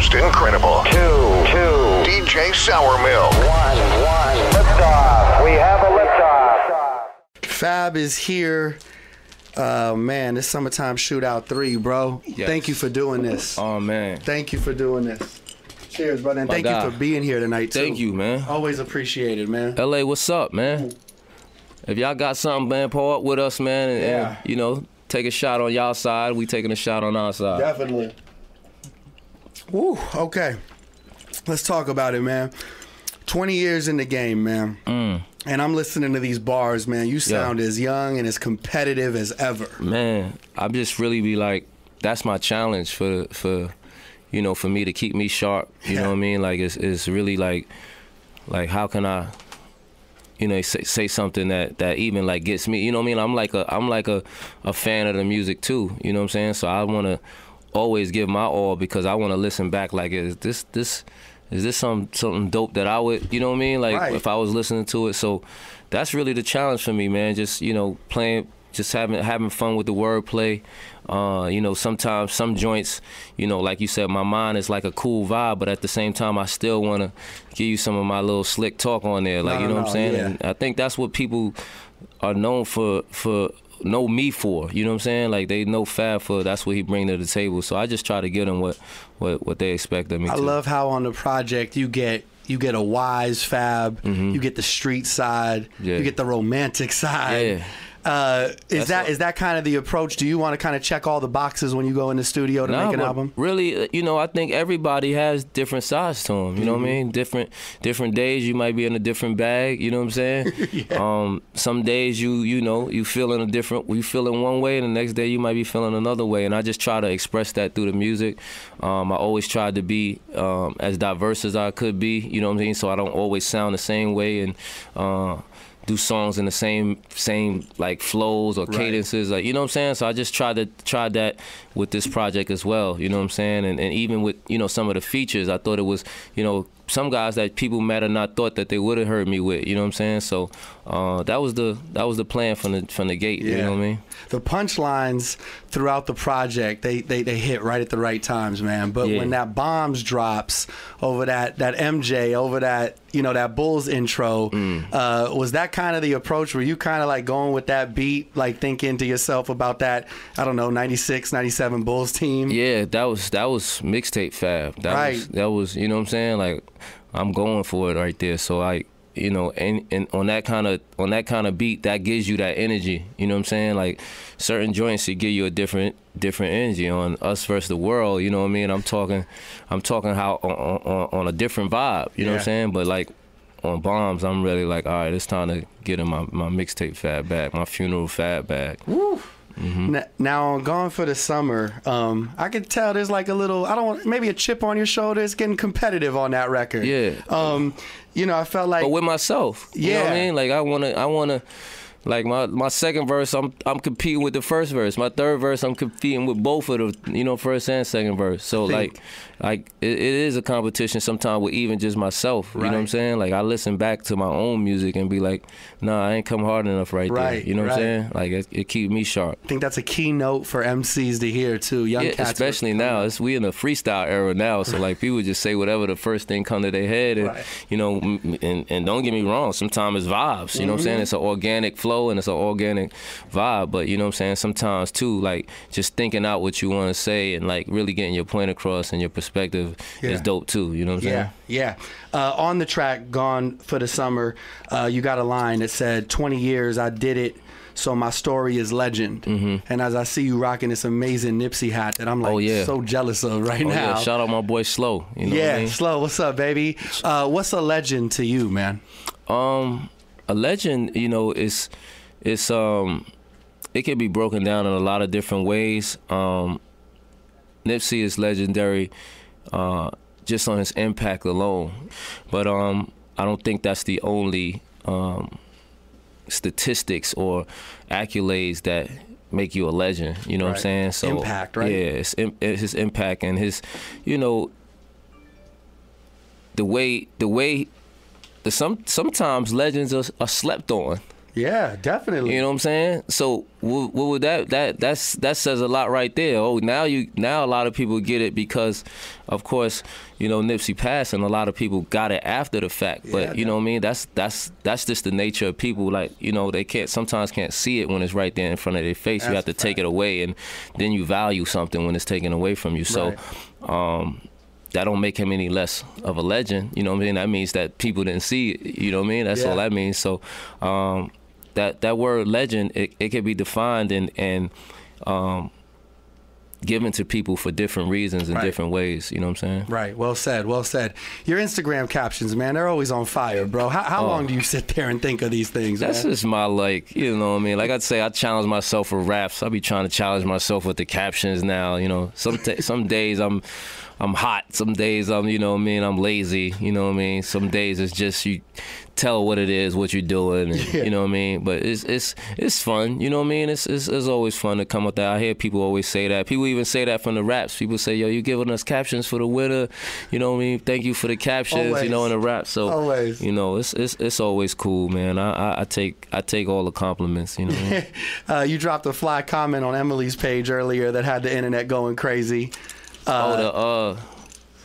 just incredible. two, two, DJ Sour Milk. one, one. Liftoff. We have a liftoff. Fab is here. Uh, man, this summertime shootout three, bro. Yes. Thank you for doing this. Oh man. Thank you for doing this. Cheers, brother, and My thank guy. you for being here tonight too. Thank you, man. Always appreciated, man. LA, what's up, man? If y'all got something, man, pull up with us, man, and, and, you know, take a shot on y'all side. We taking a shot on our side. Definitely. Woo. Okay. Let's talk about it, man. Twenty years in the game, man. Mm. And I'm listening to these bars, man. You sound as young and as competitive as ever. Man, I just really be like, that's my challenge for for, you know, for me to keep me sharp. You Yeah. know what I mean? Like it's it's really like, like how can I, you know, say, say something that that even like gets me. You know what I mean? I'm like a I'm like a a fan of the music too. You know what I'm saying? So I want to always give my all because I want to listen back. Like is this this. Is this some something dope that I would, you know what I mean? Like Right. if I was listening to it. So that's really the challenge for me, man. Just you know, playing, just having having fun with the wordplay. Uh, you know, sometimes some joints, you know, like you said, my mind is like a cool vibe, but at the same time, I still want to give you some of my little slick talk on there, like No, you know no, what I'm saying. yeah. And I think that's what people are known for for know me for. You know what I'm saying? Like they know Fab for that's what he bring to the table. So I just try to give them what what what they expect of me. I to. love how on the project you get you get a wise fab, you get the street side, Mm-hmm. Yeah. you get the romantic side. Yeah. Uh, is That's that all- is that kind of the approach? Do you want to kind of check all the boxes when you go in the studio to Nah, make an album? Really, uh, you know, I think everybody has different sides to them. You know what I mean? Different different days you might be in a different bag. You know what I'm saying? Um, some days you you know you feeling a different. You feeling one way, and the next day you might be feeling another way. And I just try to express that through the music. Um, I always tried to be um, as diverse as I could be. You know what I mean? So I don't always sound the same way and. Uh, do songs in the same same like flows or Right. cadences like you know what I'm saying so I just tried to try that with this project as well you know what I'm saying and, and even with you know some of the features I thought it was you know some guys that people might have not thought that they would have heard me with you know what I'm saying so uh, that was the that was the plan from the from the gate Yeah. you know what I mean The punchlines throughout the project, they, they, they hit right at the right times, man. But Yeah. when that bombs drops over that, that MJ, over that, you know, that Bulls intro, Mm. uh, was that kind of the approach? Were you kind of like going with that beat, like thinking to yourself about that, I don't know, 96, 97 Bulls team? Yeah, that was that was mixtape fab. That was Right. that was you know what I'm saying? Like I'm going for it right there. So I you know, and, and on that kind of on that kind of beat, that gives you that energy. You know what I'm saying? Like certain joints that give you a different different energy. On us versus the world, you know what I mean? I'm talking I'm talking how on on, on a different vibe. You know what I'm saying? But like on bombs, I'm really like, all right, it's time to get in my, my mixtape Fab back, my funeral Fab back. N- Now, on Gone for the Summer, um, I can tell there's like a little, I don't want, maybe a chip on your shoulder. It's getting competitive on that record. Yeah. Um, you know, I felt like. but with myself. You know what I mean? Like I wanna I wanna like my my second verse I'm I'm competing with the first verse. My third verse I'm competing with both of the you know, first and second verse. So like like it, it is a competition sometimes with even just myself. You know what I'm saying? Like I listen back to my own music and be like, nah, I ain't come hard enough right, there. You know what. I'm saying? Like it, it keep me sharp. I think that's a keynote for MCs to hear too. Young Yeah, cats, especially now. It's we in a freestyle era now, so like people just say whatever the first thing come to their head, and Right. you know, and, and don't get me wrong. Sometimes it's vibes. You know what I'm Mm-hmm. saying? It's an organic flow and it's an organic vibe. But you know what I'm saying? Sometimes too, like just thinking out what you want to say and like really getting your point across and your perspective Yeah. is dope too. You know what I'm saying? Yeah, yeah. Uh, on the track "Gone for the Summer," uh, you got a line that said, "20 years, I did it." So my story is legend, mm-hmm. and as I see you rocking this amazing Nipsey hat that I'm like Oh, yeah. so jealous of right? Oh now. yeah, shout out my boy Slow. You know yeah, what I mean? slow. What's up, baby? Uh, what's a legend to you, man? Um, a legend, you know, is it's um, it can be broken down in a lot of different ways. Um, Nipsey is legendary, uh, just on his impact alone, but um, I don't think that's the only um, statistics or accolades that make you a legend. You know what I'm saying? So Impact, right? Yeah, it's, it's his impact and his, you know, the way the way the some sometimes legends are, are slept on. Yeah, definitely. You know what I'm saying? So what, what would that that that's that says a lot right there. Oh, now you now a lot of people get it because, of course, you know Nipsey passed and a lot of people got it after the fact. But Yeah, you know what I mean? That's that's that's just the nature of people. Like you know they can't sometimes can't see it when it's right there in front of their face. you have to take it away and then you value something when it's taken away from you. So. um that don't make him any less of a legend. You know what I mean? That means that people didn't see it. You know what I mean? That's Yeah. all that means. So um, that that word legend, it, it can be defined and and um, given to people for different reasons and Right. different ways. You know what I'm saying? Right. Well said. Well said. Your Instagram captions, man, they're always on fire, bro. How, how long do you sit there and think of these things? Oh. That's man? just my like, you know what I mean? Like I'd say I challenge myself with raps. I be trying to challenge myself with the captions now, you know. Some ta some days I'm I'm hot, some days I'm, you know what I mean, I'm lazy, you know what I mean? Some days it's just you tell what it is, what you're doing, and, Yeah. you know what I mean? But it's it's it's fun, you know what I mean? It's, it's it's always fun to come up there. I hear people always say that. People even say that from the raps. People say, "Yo, you giving us captions for the winner." You know what I mean? Thank you for the captions, you know, in the rap. So Always. you know, it's it's it's always cool, man. I, I, I take I take all the compliments, you know. I mean? Uh, you dropped a fly comment on Emily's page earlier that had the internet going crazy. Oh, the uh,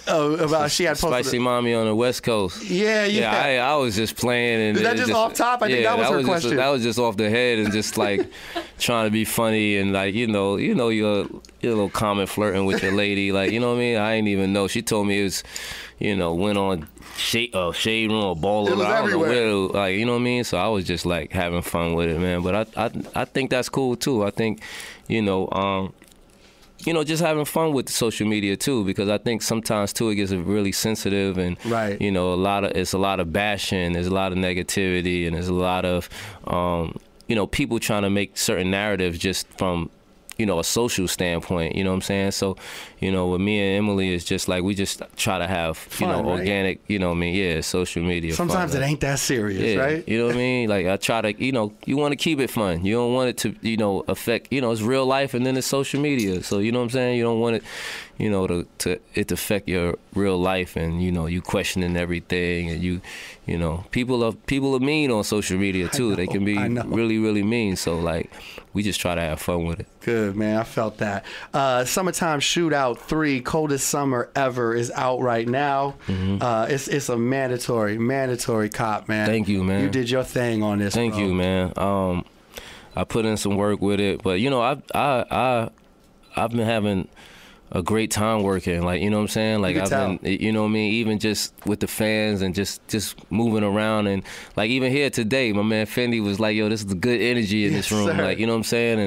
Oh, about she had posted. spicy mommy on the West Coast. yeah, yeah. Yeah, I, I was just playing and Is that it just off top? I think yeah, that was her just- question. that was just off the head and just like trying to be funny and like you know, you know, your your little comment flirting with your lady, like you know what I mean. I didn't even know. She told me it was, you know, went on shade uh, shade room or ball. It was I don't know where, like you know what I mean. So I was just like having fun with it, man. But I I I think that's cool too. I think, you know, um, you know, just having fun with social media too, because I think sometimes too it gets really sensitive and Right. you know a lot of it's a lot of bashing, there's a lot of negativity, and there's a lot of um, you know people trying to make certain narratives just from you know a social standpoint. You know what I'm saying? So you know with me and Emily it's just like we just try to have you know right? organic. You know what I mean? Yeah, social media. fun, Sometimes it man. ain't that serious, Yeah, right? you know what I mean. Like I try to, you know, you want to keep it fun. You don't want it to, you know, affect. You know, it's real life and then it's social media. So you know what I'm saying. You don't want it, you know, to to it affect your real life and you know you questioning everything and you, you know, people are people are mean on social media too. they can be really really mean. So like, we just try to have fun with it. Good man, I felt that. Uh, Summertime Shootout Three, coldest summer ever, is out right now. Uh, it's it's a mandatory, mandatory cop, man. Mm-hmm. Thank you, man. You did your thing on this. Thank bro. you, man. Um, I put in some work with it, but you know, I I I I've been having a great time working. Like you know what I'm saying. Like I've tell. been, you know what I mean. Even just with the fans and just just moving around and like even here today, my man Fendi was like, "Yo, this is the good energy in Yes, this room." sir. Like you know what I'm saying.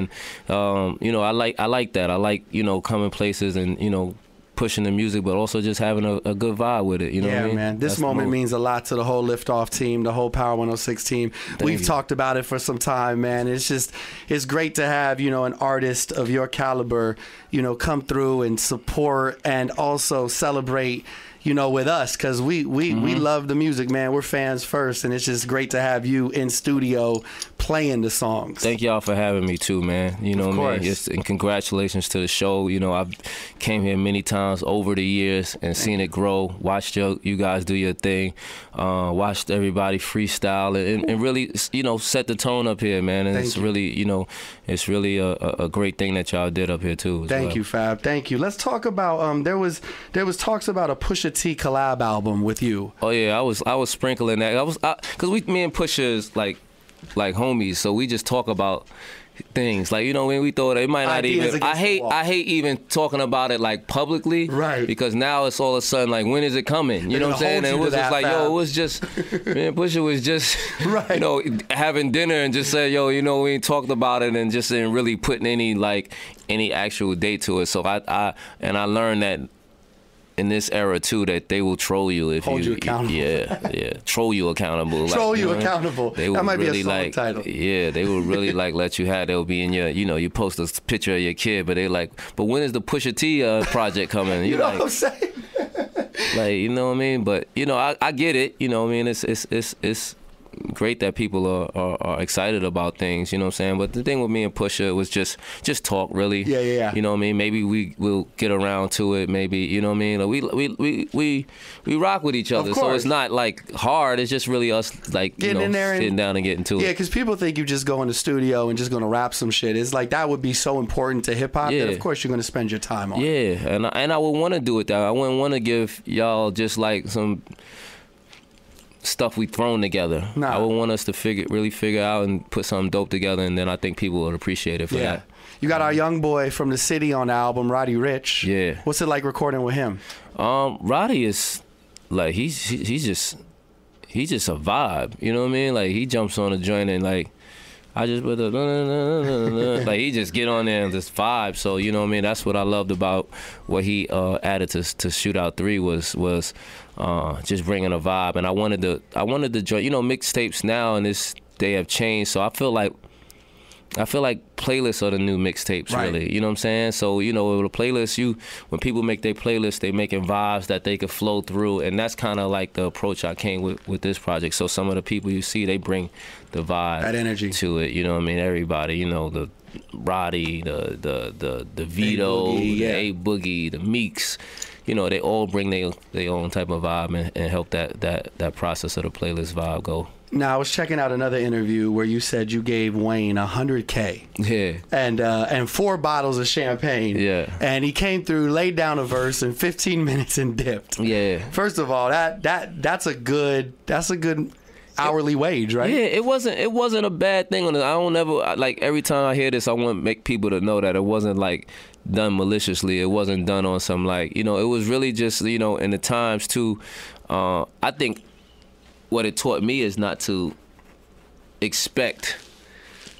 And um, you know, I like I like that. I like you know coming places and you know pushing the music, but also just having a, a good vibe with it. You know yeah, what I mean? man. This That's moment means a lot to the whole Liftoff team, the whole Power 106 team. We've you. talked about it for some time, man. It's just, it's great to have, you know, an artist of your caliber, you know, come through and support and also celebrate, you know, with us because we, we, we Mm-hmm. love the music, man. We're fans first. And it's just great to have you in studio playing the songs. Thank y'all for having me too, man. You know Of what I course. It's, and congratulations to the show. You know, I've came here many times over the years and seen it grow. Watched you, you guys do your thing. Uh, watched everybody freestyle and, and really, you know, set the tone up here, man. And Thank it's you. really, you know, it's really a, a, great thing that y'all did up here too. Thank well. you, Fab. Thank you. Let's talk about um there was there was talks about a push Pusha T collab album with you. Oh yeah, I was I was sprinkling that. I was because we me and Pusha is like like homies, so we just talk about things like you know when we thought it it might not Ideas even. I hate. I hate even talking about it like publicly, Right. Because now it's all of a sudden like when is it coming? You They're know what I'm saying? And it was just like yo, it was just man, Pusha was just Right. you know having dinner and just said yo, you know we ain't talked about it and just didn't really putting any like any actual date to it. So I I and I learned that in this era too that they will troll you if Hold you accountable. Yeah, yeah, troll you accountable. Troll like, you know I mean? accountable. They That will might be a really like, title. Yeah, they will really like let you have. They'll be in your, you know, you post a picture of your kid, but they like, but when is the Pusha T uh, project coming? You You know like, what I'm saying? like, you know what I mean? But you know, I, I get it. You know what I mean? It's it's it's it's great that people are, are, are excited about things. You know what I'm saying? But the thing with me and Pusha was just just talk, really. Yeah, yeah, yeah. You know what I mean? Maybe we will get around to it. Maybe you know what I mean? Like we we we we we rock with each other, so it's not like hard. It's just really us like you Getting know in there and- sitting down and getting to Yeah, it. Yeah, because people think you just go in the studio and just to rap some shit. It's like that would be so important to hip hop that Yeah. of course you're to spend your time on. Yeah, and I, and I would want to do it that. I wouldn't want to give y'all just like some stuff we thrown together. Nah. I would want us to figure really figure out and put something dope together, and then I think people would appreciate it for Yeah. that. You got our young boy from the city on the album, Roddy Ricch. Yeah. What's it like recording with him? Um, Roddy is like he's he's just he's just a vibe. You know what I mean? Like he jumps on a joint and like I just put the like he just get on there and just vibe. So you know what I mean? That's what I loved about what he uh, added to to Shootout Three was was uh, just bringing a vibe. And I wanted to I wanted to join. You know, mixtapes now and this they have changed. So I feel like I feel like playlists are the new mixtapes, Right. really. You know what I'm saying? So you know, with a playlist, you when people make their playlist, they making vibes that they could flow through, and that's kind of like the approach I came with with this project. So some of the people you see, they bring the vibe, That energy. to it. You know what I mean? Everybody, you know the Roddy, the the the the Vito, Boogie, the. A Boogie, the Meeks. You know, they all bring their their own type of vibe and, and help that that that process of the playlist vibe go. Now I was checking out another interview where you said you gave Wayne 100k Yeah. and uh, and four bottles of champagne. Yeah. And he came through, laid down a verse in 15 minutes and dipped. Yeah. First of all, that that that's a good that's a good hourly wage, right? Yeah, it wasn't. It wasn't a bad thing. On I don't ever like every time I hear this, I want to make people to know that it wasn't like done maliciously. It wasn't done on some like you know. It was really just you know in the times too. Uh, I think what it taught me is not to expect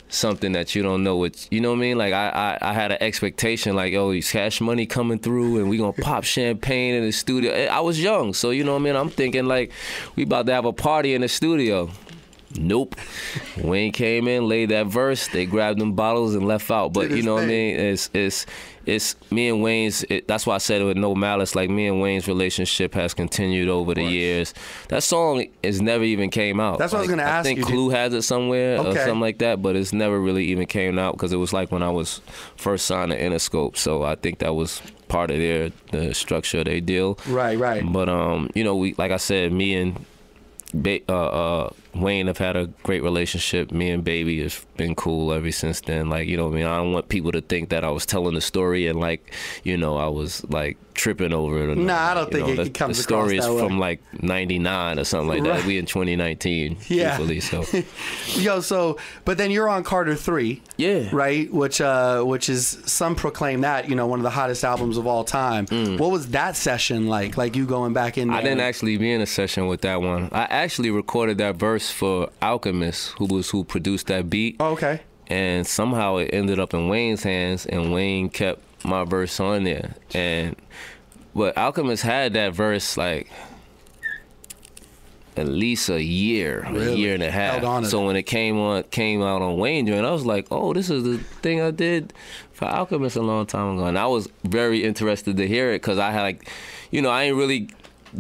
something that you don't know what you know what I mean? Like I, I I had an expectation like oh it's cash money coming through and we gonna pop champagne in the studio. Eh, I was young so you know what I mean? I'm thinking like we about to have a party in the studio nope Wayne came in laid that verse they grabbed them bottles and left out but you know what I mean it's it's it's me and Wayne's it, that's why I said it with no malice like me and Wayne's relationship has continued over the years that song is never even came out That's what I was gonna ask I think you. Clue has it somewhere or something like that, but it's never really even came out because it was like when I was first signed to Interscope. So I think that was part of their the structure of their deal. Right, right. But um, you know, we like I said, me and ba- uh, uh, Wayne have had a great relationship. Me and Baby has been cool ever since then. Like you know, what I mean, I don't want people to think that I was telling the story and like you know I was like tripping over it. Or Nah, I don't think know, it the, comes The story is from like '99 or something like Right. that. We in 2019, Yeah. so. Yo, so but then you're on Carter three. Yeah. Right, which uh, which is some proclaim that you know one of the hottest albums of all time. What was that session like? Like you going back in? There? Mm. I didn't actually be in a session with that one. I actually recorded that verse for Alchemist, who was who produced that beat, Oh, okay. and somehow it ended up in Wayne's hands, and Wayne kept my verse on there. And but Alchemist had that verse like at least a year, a year and a half. Held on to so when it came on, came out on Wayne joint, I was like, oh, this is the thing I did for Alchemist a long time ago, and I was very interested to hear it because I had like, you know, I ain't really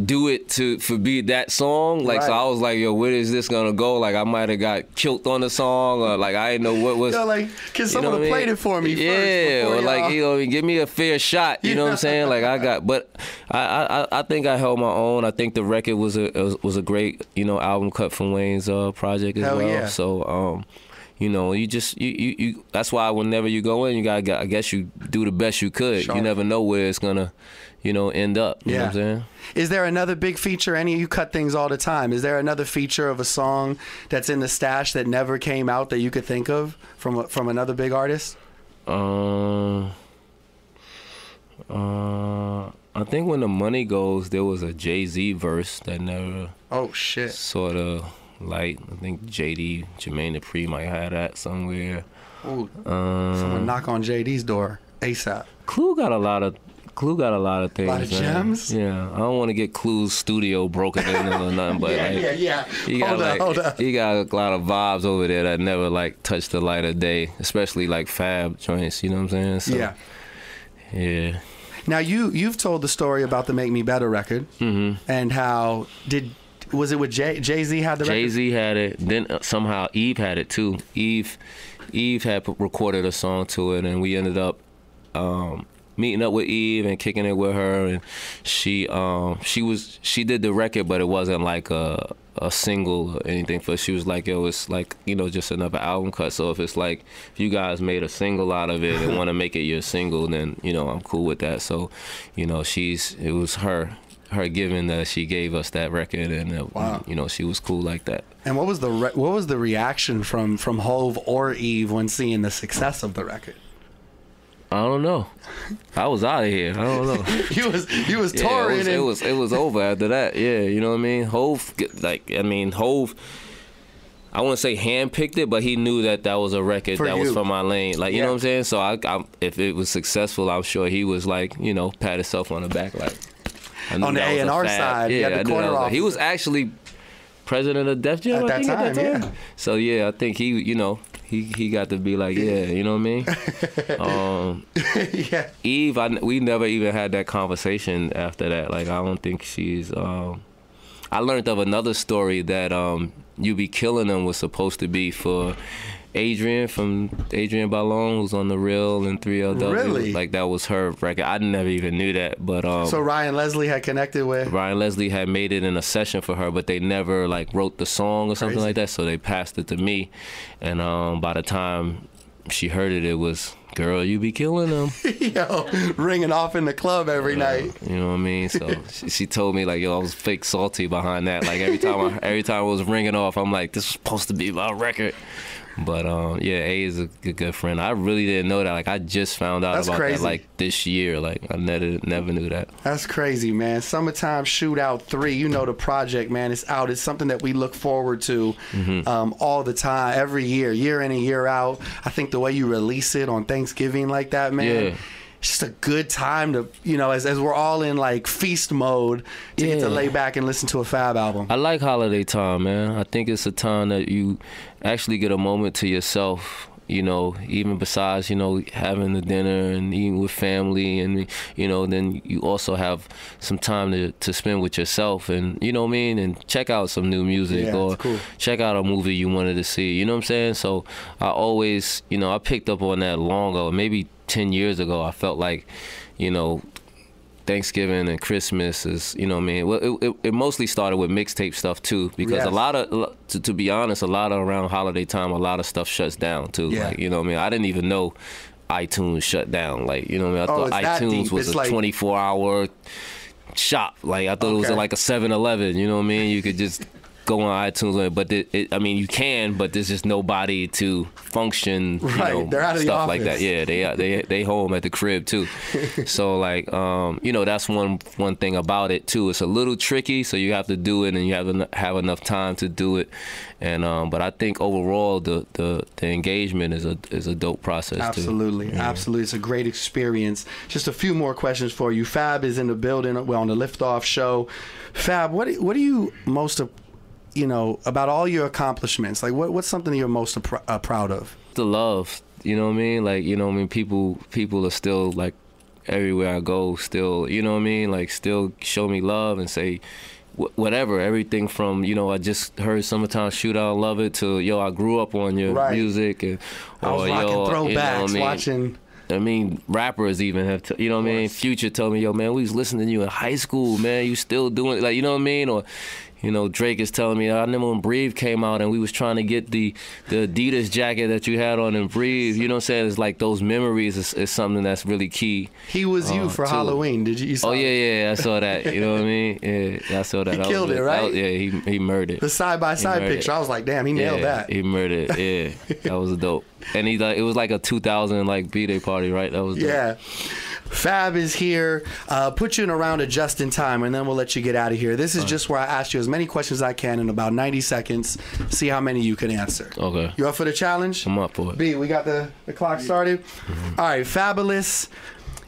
do it to for be that song like so I was like yo where is this gonna go like I might have got killed on the song or like I didn't know what was Yo, like, can you know played it for me? Yeah, first or like you know, give me a fair shot. You know what I'm saying? Like I got, but I, I, I- think I held my own. I think the record was a was, a great you know album cut from Wayne's uh, project as Hell well. yeah. So um, you know, you just you, you you. That's why whenever you go in, you gotta I guess you do the best you could. You never know where it's gonna, you know, end up. You know what I'm saying? Is there another big feature? Any of you cut things all the time. Is there another feature of a song that's in the stash that never came out that you could think of from from another big artist? Um, uh, I think when the money goes, there was a Jay Z verse that never Oh shit! sort of light. I think JD Jermaine Dupri might have that somewhere. Ooh, Um, someone knock on JD's door ASAP. Clue got a lot of. Clue got a lot of things. Lot of gems? Yeah, I don't want to get Clue's studio broken in or nothing, but Yeah, like, yeah, yeah. He got Hold up, like hold up. he got a lot of vibes over there that never like touched the light of day, especially like Fab joints. You know what I'm saying? So, Yeah. Yeah. Now you you've told the story about the Make Me Better record Mm-hmm. and how did Was it with Jay Jay Z had the Jay Z had it. Then uh, somehow Eve had it too. Eve, Eve had recorded a song to it, and we ended up um, meeting up with Eve and kicking it with her. And she, um, she was she did the record, but it wasn't like a a single or anything. For she was like, yo, it's like you know just another album cut. So if it's like if you guys made a single out of it and want to make it your single, then you know I'm cool with that. So, you know, she's it was her. Her giving that she gave us that record, and uh, Wow. you know she was cool like that. And what was the re- what was the reaction from from Hove or Eve when seeing the success of the record? I don't know. I was out of here. I don't know. He was he was Yeah, it was, and it was it was over after that. Yeah, you know what I mean. Hove, like I mean, Hove. I wouldn't say handpicked it, but he knew that that was a record For that you. was from my lane. Like you Yeah. know what I'm saying. So I, I, if it was successful, I'm sure he was like, you know, pat himself on the back, like On the a A&R side, you Yeah, had the I knew that corner was a- He was actually president of Def Jam At that think, at that time, time. yeah. So yeah, I think he, you know, he he got to be like, yeah, you know what I mean. um, yeah. Eve, I, we never even had that conversation after that. Like, I don't think she's. Um, I learned of another story that um, "You Be Killing Them" was supposed to be for Adrienne from Adrienne Bailon, who's on the Real and 3LW. Really? Like that was her record. I never even knew that, but um, So Ryan Leslie had connected with. Ryan Leslie had made it in a session for her, but they never like wrote the song or something Crazy. like that. So they passed it to me, and um, by the time she heard it, it was "Girl, you be killing them." yo, ringing off in the club every night. You know what I mean? So she, she told me like, yo, I was fake salty behind that. Like every time, I, every time it was ringing off, I'm like, this was supposed to be my record. But um, yeah, A is a good, good friend. I really didn't know that. Like I just found out That's about crazy. that like this year. Like I never never knew that. That's crazy, man. Summertime Shootout 3, you know the project, man. It's out. It's something that we look forward to Mm-hmm. um, all the time, every year, year in and year out. I think the way you release it on Thanksgiving like that, man. Yeah. It's just a good time to, you know, as, as we're all in like feast mode to get to lay back and listen to a Fab album. I like holiday time, man. I think it's a time that you actually get a moment to yourself. You know, even besides you know having the dinner and eating with family, and you know, then you also have some time to, to spend with yourself, and you know what I mean, and check out some new music Yeah, or cool. check out a movie you wanted to see. You know what I'm saying? So I always, you know, I picked up on that long ago, maybe ten years ago. I felt like, you know, Thanksgiving and Christmas is, you know, what I mean, well, it, it, it mostly started with mixtape stuff too, because Yes. a lot of, to, to be honest, a lot of around holiday time, a lot of stuff shuts down too. Yeah. Like, you know, what I mean, I didn't even know iTunes shut down. Like, you know, what I mean, I Oh, thought iTunes was It's a like- 24 hour shop. Like, I thought it was like a 7-Eleven. You know what I mean? You could just go on iTunes, but it, it, I mean, you can, but there's just nobody to function. You Right, know, they're out of the stuff like that. Yeah, they they they home at the crib too. so like, um, you know, that's one one thing about it too. It's a little tricky, so you have to do it, and you have to have enough time to do it. And um, but I think overall, the the the engagement is a is a dope process too. Absolutely, absolutely. It's a great experience. Just a few more questions for you. Fab is in the building. We're on the Liftoff show. Fab, what what are you most, you know, about all your accomplishments? Like, what what's something you're most pr- uh, proud of? the love. You know what I mean? Like, you know what I mean? People people are still like everywhere I go, still, you know what I mean? Like still show me love and say whatever, everything from, you know, I just heard Summertime Shootout, love it to yo, I grew up on your Right. music and I was or, rocking yo, you know I mean? watching. I mean, rappers even have, to, you know what I mean? Future told me, yo, man, we was listening to you in high school, man. You still doing like, you know what I mean? Or, you know, Drake is telling me, I remember when Breathe came out and we was trying to get the the Adidas jacket that you had on in Breathe. You know what I'm saying? It's like those memories is, is something that's really key. He was you Uh, for too. Halloween. Did you? you Oh yeah, yeah, I saw that. You know what I mean? Yeah, I saw that. He was killed it, that right? was- yeah, he he murdered. The side by side picture. I was like, damn, he nailed yeah, that. He murdered. it, Yeah, that was dope. And he like it was like a 2000 like b day party, right? That was dope. Yeah. Fab is here. Uh, put you in a round of just in time, and then we'll let you get out of here. This is just where I ask you as many questions as I can in about 90 seconds. See how many you can answer. Okay. You up for the challenge? I'm up for it. B, we got the, the clock started. Mm-hmm. All right, Fabolous.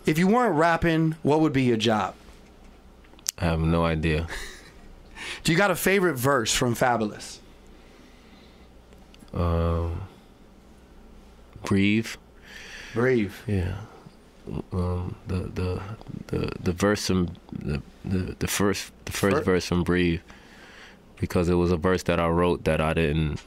If you weren't rapping, what would be your job? I have no idea. Do you got a favorite verse from Fabolous? Um, breathe. Breathe. Yeah. Um, the the the the verse from the the, the first the first Fir- verse from breathe. because it was a verse that I wrote that I didn't.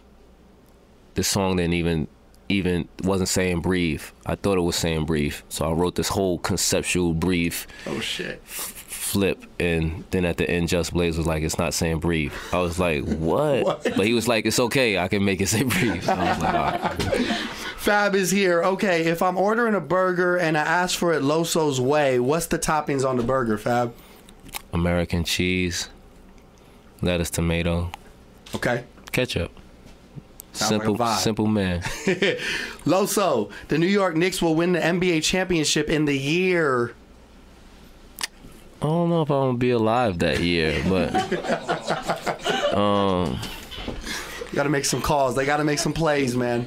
The song didn't even even wasn't saying breathe. I thought it was saying breathe, so I wrote this whole conceptual breathe Oh shit. flip and then at the end just blaze was like it's not saying breathe i was like what, What? but he was like it's okay i can make it say breathe so i was like all right Fab is here. Okay, if I'm ordering a burger and I ask for it Loso's way, what's the toppings on the burger, Fab? american cheese lettuce tomato Okay. ketchup Sounds like simple vibe. simple man Loso, the New York Knicks will win the NBA championship in the year. i don't know if i'm gonna be alive that year but um, You got to make some calls. They got to make some plays, man.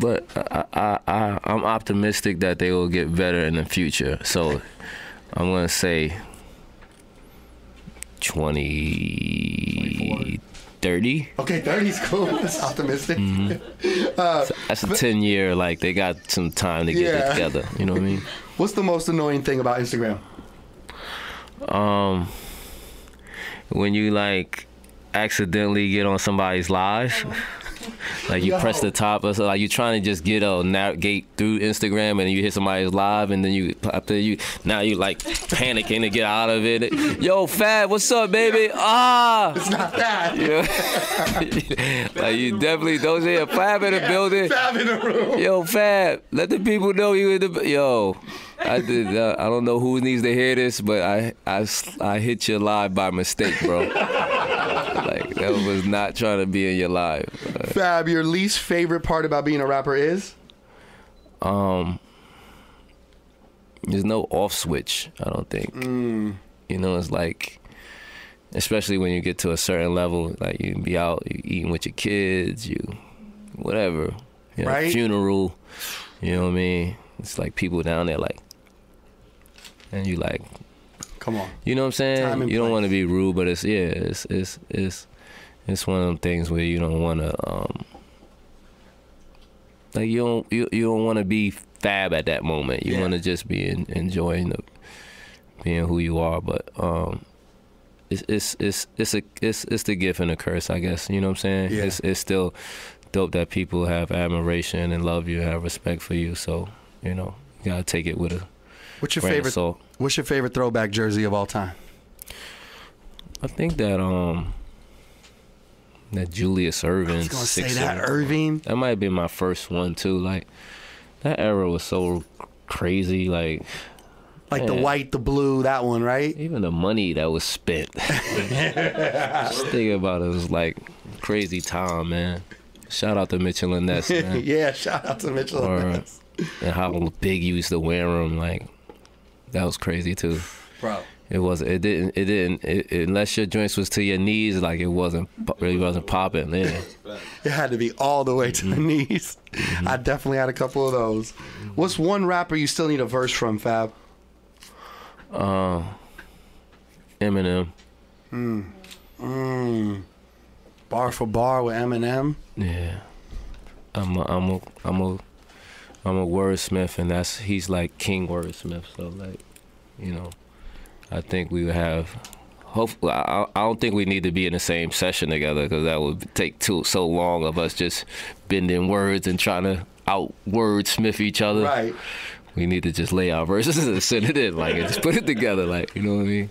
But I, I, I i'm optimistic that they will get better in the future so i'm gonna say 20 30 Okay, 30's cool. That's optimistic. That's a ten year. Like they got some time to get Yeah. it together. You know what I mean? What's the most annoying thing about Instagram? Um, when you like accidentally get on somebody's live, like you press the top, or so, like you trying to just get a navigate through Instagram, and you hit somebody's live, and then you after you now you like panicking to get out of it. Yo, Fab, what's up, baby? Ah. It's not that. Yeah. like you definitely those here Fab in the building. Fab in the room. Yo, Fab, let the people know you in the. Yo, I did. Uh, I don't know who needs to hear this, but I I I hit you live by mistake, bro. That was not trying to be in your life. Fab, your least favorite part about being a rapper is? um, there's no off switch. I don't think. You know, it's like, especially when you get to a certain level, like you be out, you eating with your kids, you, whatever, you know, Right. funeral. You know what I mean? It's like people down there, like, and you like, Come on. you know what I'm saying? You don't want to be rude, but it's yeah, it's it's it's it's one of them things where you don't want to um like you don't you, you don't want to be fab at that moment. You Yeah. want to just be in, enjoying the being who you are, but um it's it's it's it's a it's it's the gift and the curse, I guess. You know what I'm saying? Yeah. It's it's still dope that people have admiration and love you, and have respect for you. So you know, you gotta take it with a What's your favorite? What's your favorite throwback jersey of all time? I think that um that Julius Erving. I was gonna say that Erving. That might have been my first one too. Like that era was so crazy. Like Like the white, the blue, that one, right? even the money that was spent. Just thinking about it, it was like crazy time, man. Shout out to Mitchell and Ness, man. yeah, shout out to Mitchell. Or- Ness. and how big you used to wear them. Like that was crazy too. Bro. It wasn't. It didn't. It didn't. It, it- unless your joints was to your knees, like it wasn't. Really wasn't popping. Yeah. It had to be all the way to the knees. I definitely had a couple of those. What's one rapper you still need a verse from, Fab? Uh, Eminem. Mm. Bar for bar with Eminem. Yeah. I'm a, I'm a, I'm a, I'm a wordsmith, and that's he's like king wordsmith. So like, you know, I think we would have. Hopefully, I, I don't think we need to be in the same session together because that would take too so long of us just bending words and trying to out wordsmith each other. Right. We need to just lay our verses and send it in, like, and just put it together, like, you know what I mean?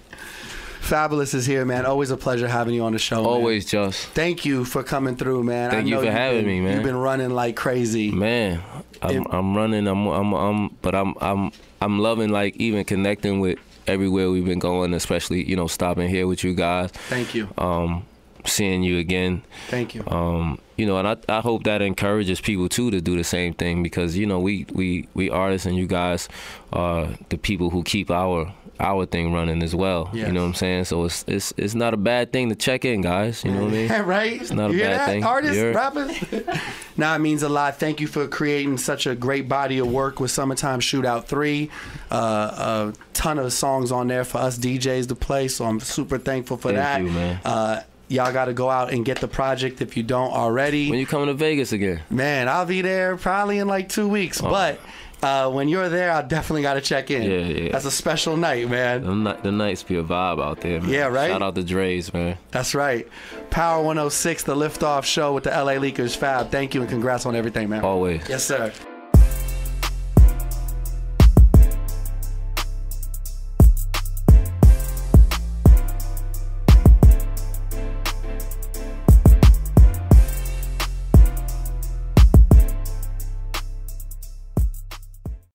Fabolous is here, man. Always a pleasure having you on the show. man. Always just, Thank you for coming through, man. Thank I you for having been- me, man. You've been running like crazy. man. I'm, It- I'm running. I'm, I'm, I'm, but I'm, I'm, I'm loving like even connecting with everywhere we've been going, especially you know stopping here with you guys, Thank you. um, seeing you again. Thank you. Um, you know, and I, I hope that encourages people too to do the same thing because you know we we we artists and you guys are the people who keep our our thing running as well. Yes. You know what I'm saying? So it's it's it's not a bad thing to check in, guys. You know what I mean? right? It's not a you bad that? thing. Artists, You're- rappers. nah, it means a lot. Thank you for creating such a great body of work with Summertime Shootout 3. Uh, a ton of songs on there for us DJs to play, so I'm super thankful for that. Thank that. you, man. Uh, y'all got to go out and get the project if you don't already. When you coming to Vegas again? Man, I'll be there probably in like two weeks. Oh. But Uh, when you're there, I definitely got to check in. Yeah, yeah. That's a special night, man. The, the nights be a vibe out there, man. Yeah, right? Shout out to Drai's, man. That's right. Power 106, the liftoff show with the LA Leakers Fab. Thank you and congrats on everything, man. Always. Yes, sir.